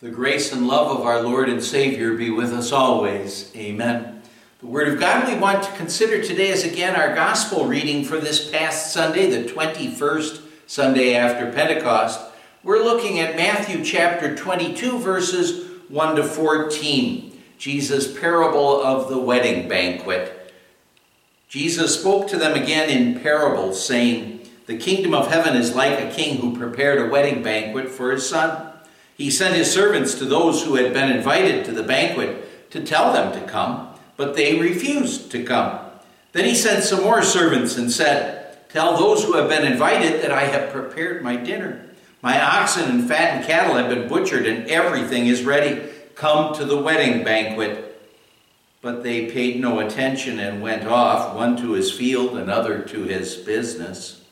The grace and love of our Lord and Savior be with us always. Amen. The Word of God we want to consider today is again our Gospel reading for this past Sunday, the 21st Sunday after Pentecost. We're looking at Matthew chapter 22, verses 1 to 14, Jesus' parable of the wedding banquet. Jesus spoke to them again in parables, saying, The kingdom of heaven is like a king who prepared a wedding banquet for his son. He sent his servants to those who had been invited to the banquet to tell them to come, but they refused to come. Then he sent some more servants and said, Tell those who have been invited that I have prepared my dinner. My oxen and fattened cattle have been butchered, and everything is ready. Come to the wedding banquet. But they paid no attention and went off, one to his field, another to his business.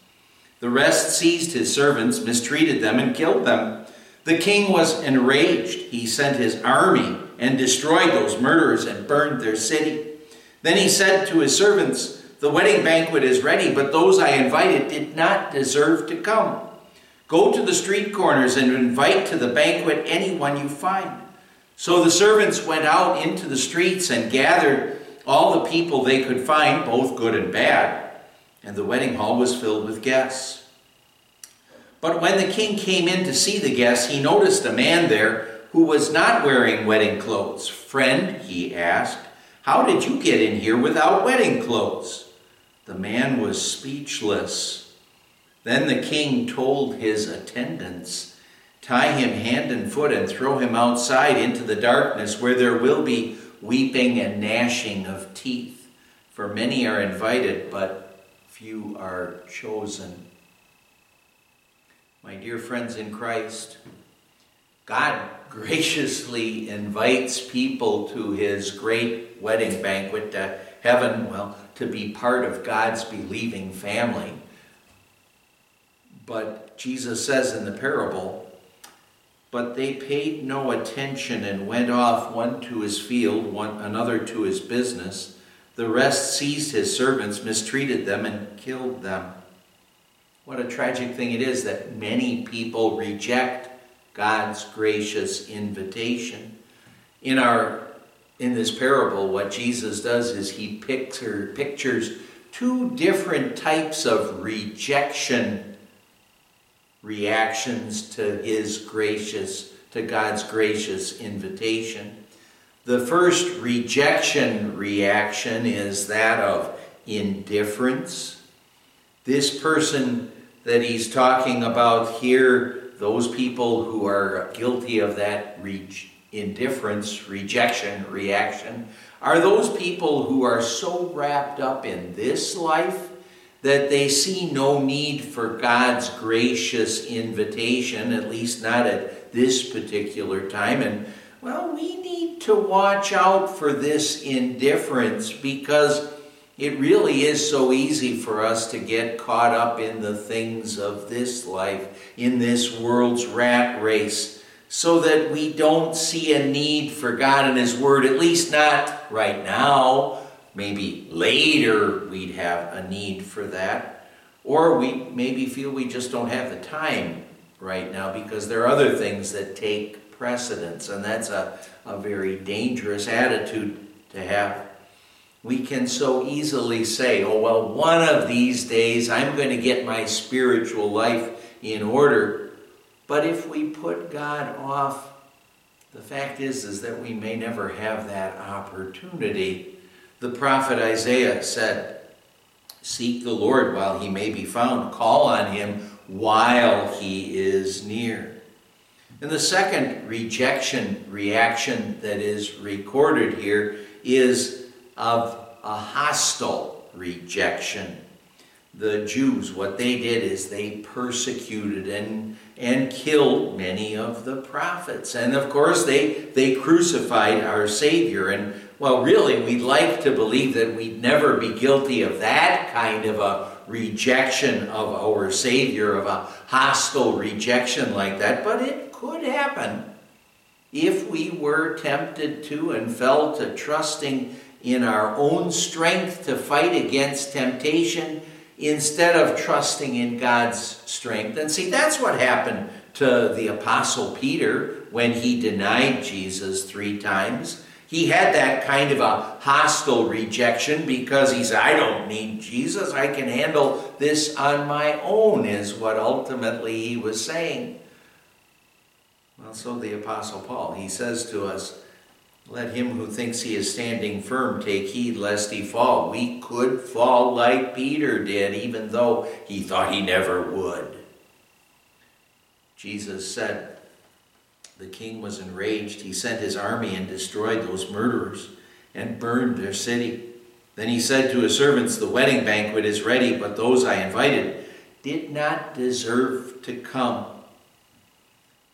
The rest seized his servants, mistreated them, and killed them. The king was enraged. He sent his army and destroyed those murderers and burned their city. Then he said to his servants, The wedding banquet is ready, but those I invited did not deserve to come. Go to the street corners and invite to the banquet anyone you find. So the servants went out into the streets and gathered all the people they could find, both good and bad, and the wedding hall was filled with guests. But when the king came in to see the guests, he noticed a man there who was not wearing wedding clothes. Friend, he asked, how did you get in here without wedding clothes? The man was speechless. Then the king told his attendants, Tie him hand and foot and throw him outside into the darkness where there will be weeping and gnashing of teeth. For many are invited, but few are chosen. My dear friends in Christ, God graciously invites people to his great wedding banquet to heaven, well, to be part of God's believing family. But Jesus says in the parable, but they paid no attention and went off, one to his field, one another to his business. The rest seized his servants, mistreated them, and killed them. What a tragic thing it is that many people reject God's gracious invitation. In our in this parable, what Jesus does is he picture, pictures two different types of rejection reactions to his gracious, to God's gracious invitation. The first rejection reaction is that of indifference. This person that he's talking about here, those people who are guilty of that re- indifference, rejection, reaction, are those people who are so wrapped up in this life that they see no need for God's gracious invitation, at least not at this particular time. And, well, we need to watch out for this indifference because it really is so easy for us to get caught up in the things of this life, in this world's rat race, so that we don't see a need for God and His Word, at least not right now. Maybe later we'd have a need for that. Or we maybe feel we just don't have the time right now because there are other things that take precedence, and that's a, a very dangerous attitude to have we can so easily say, oh, well, one of these days I'm going to get my spiritual life in order. But if we put God off, the fact is, is that we may never have that opportunity. The prophet Isaiah said, Seek the Lord while he may be found, call on him while he is near. And the second rejection reaction that is recorded here is of a hostile rejection. The Jews, what they did is they persecuted and, and killed many of the prophets. And of course, they, they crucified our Savior. And well, really, we'd like to believe that we'd never be guilty of that kind of a rejection of our Savior, of a hostile rejection like that, but it could happen if we were tempted to and fell to trusting in our own strength to fight against temptation instead of trusting in God's strength. And see, that's what happened to the Apostle Peter when he denied Jesus three times. He had that kind of a hostile rejection because he said, I don't need Jesus. I can handle this on my own, is what ultimately he was saying. Well, so the Apostle Paul, he says to us, Let him who thinks he is standing firm take heed lest he fall. We could fall like Peter did, even though he thought he never would. Jesus said, the king was enraged. He sent his army and destroyed those murderers and burned their city. Then he said to his servants, The wedding banquet is ready, but those I invited did not deserve to come.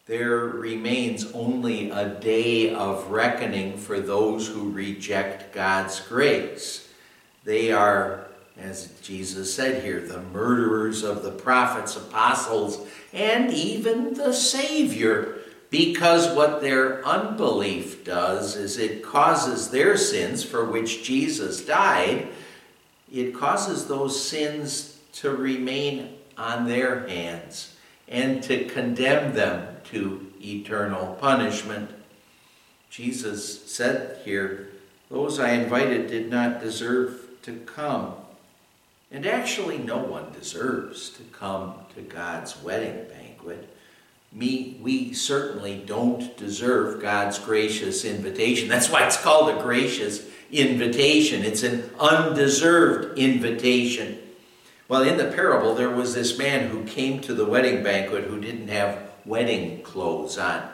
There remains only a day of reckoning for those who reject God's grace. They are, as Jesus said here, the murderers of the prophets, apostles, and even the Savior because what their unbelief does is it causes their sins for which Jesus died, it causes those sins to remain on their hands and to condemn them to eternal punishment. Jesus said here, Those I invited did not deserve to come. And actually, no one deserves to come to God's wedding banquet me, we certainly don't deserve God's gracious invitation. That's why it's called a gracious invitation. It's an undeserved invitation. Well, in the parable, there was this man who came to the wedding banquet who didn't have wedding clothes on.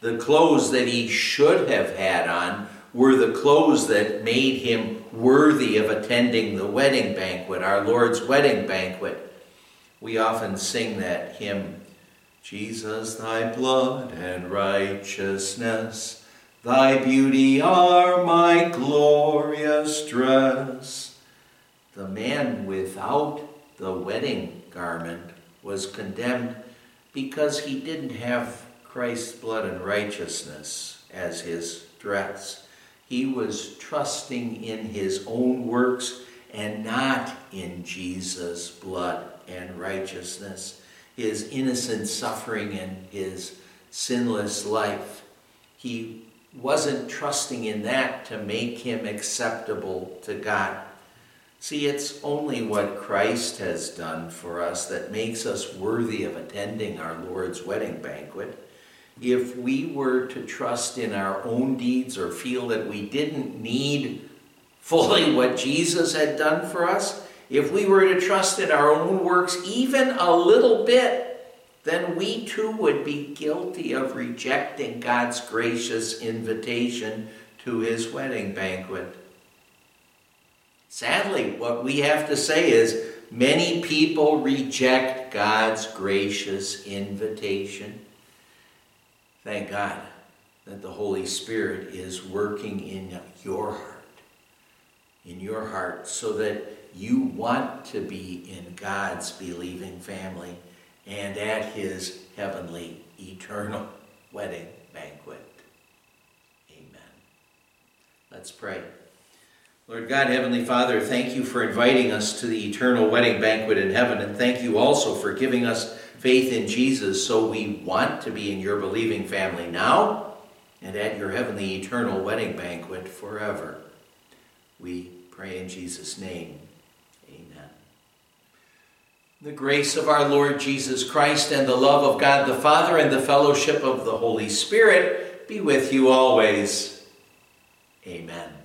The clothes that he should have had on were the clothes that made him worthy of attending the wedding banquet, our Lord's wedding banquet. We often sing that hymn Jesus, thy blood and righteousness, thy beauty are my glorious dress. The man without the wedding garment was condemned because he didn't have Christ's blood and righteousness as his dress. He was trusting in his own works and not in Jesus' blood and righteousness his innocent suffering and his sinless life. He wasn't trusting in that to make him acceptable to God. See, it's only what Christ has done for us that makes us worthy of attending our Lord's wedding banquet. If we were to trust in our own deeds or feel that we didn't need fully what Jesus had done for us, if we were to trust in our own works even a little bit, then we too would be guilty of rejecting God's gracious invitation to his wedding banquet. Sadly, what we have to say is many people reject God's gracious invitation. Thank God that the Holy Spirit is working in your heart, in your heart, so that you want to be in God's believing family and at his heavenly eternal wedding banquet. Amen. Let's pray. Lord God, Heavenly Father, thank you for inviting us to the eternal wedding banquet in heaven, and thank you also for giving us faith in Jesus so we want to be in your believing family now and at your heavenly eternal wedding banquet forever. We pray in Jesus' name. Amen. The grace of our Lord Jesus Christ and the love of God the Father and the fellowship of the Holy Spirit be with you always. Amen.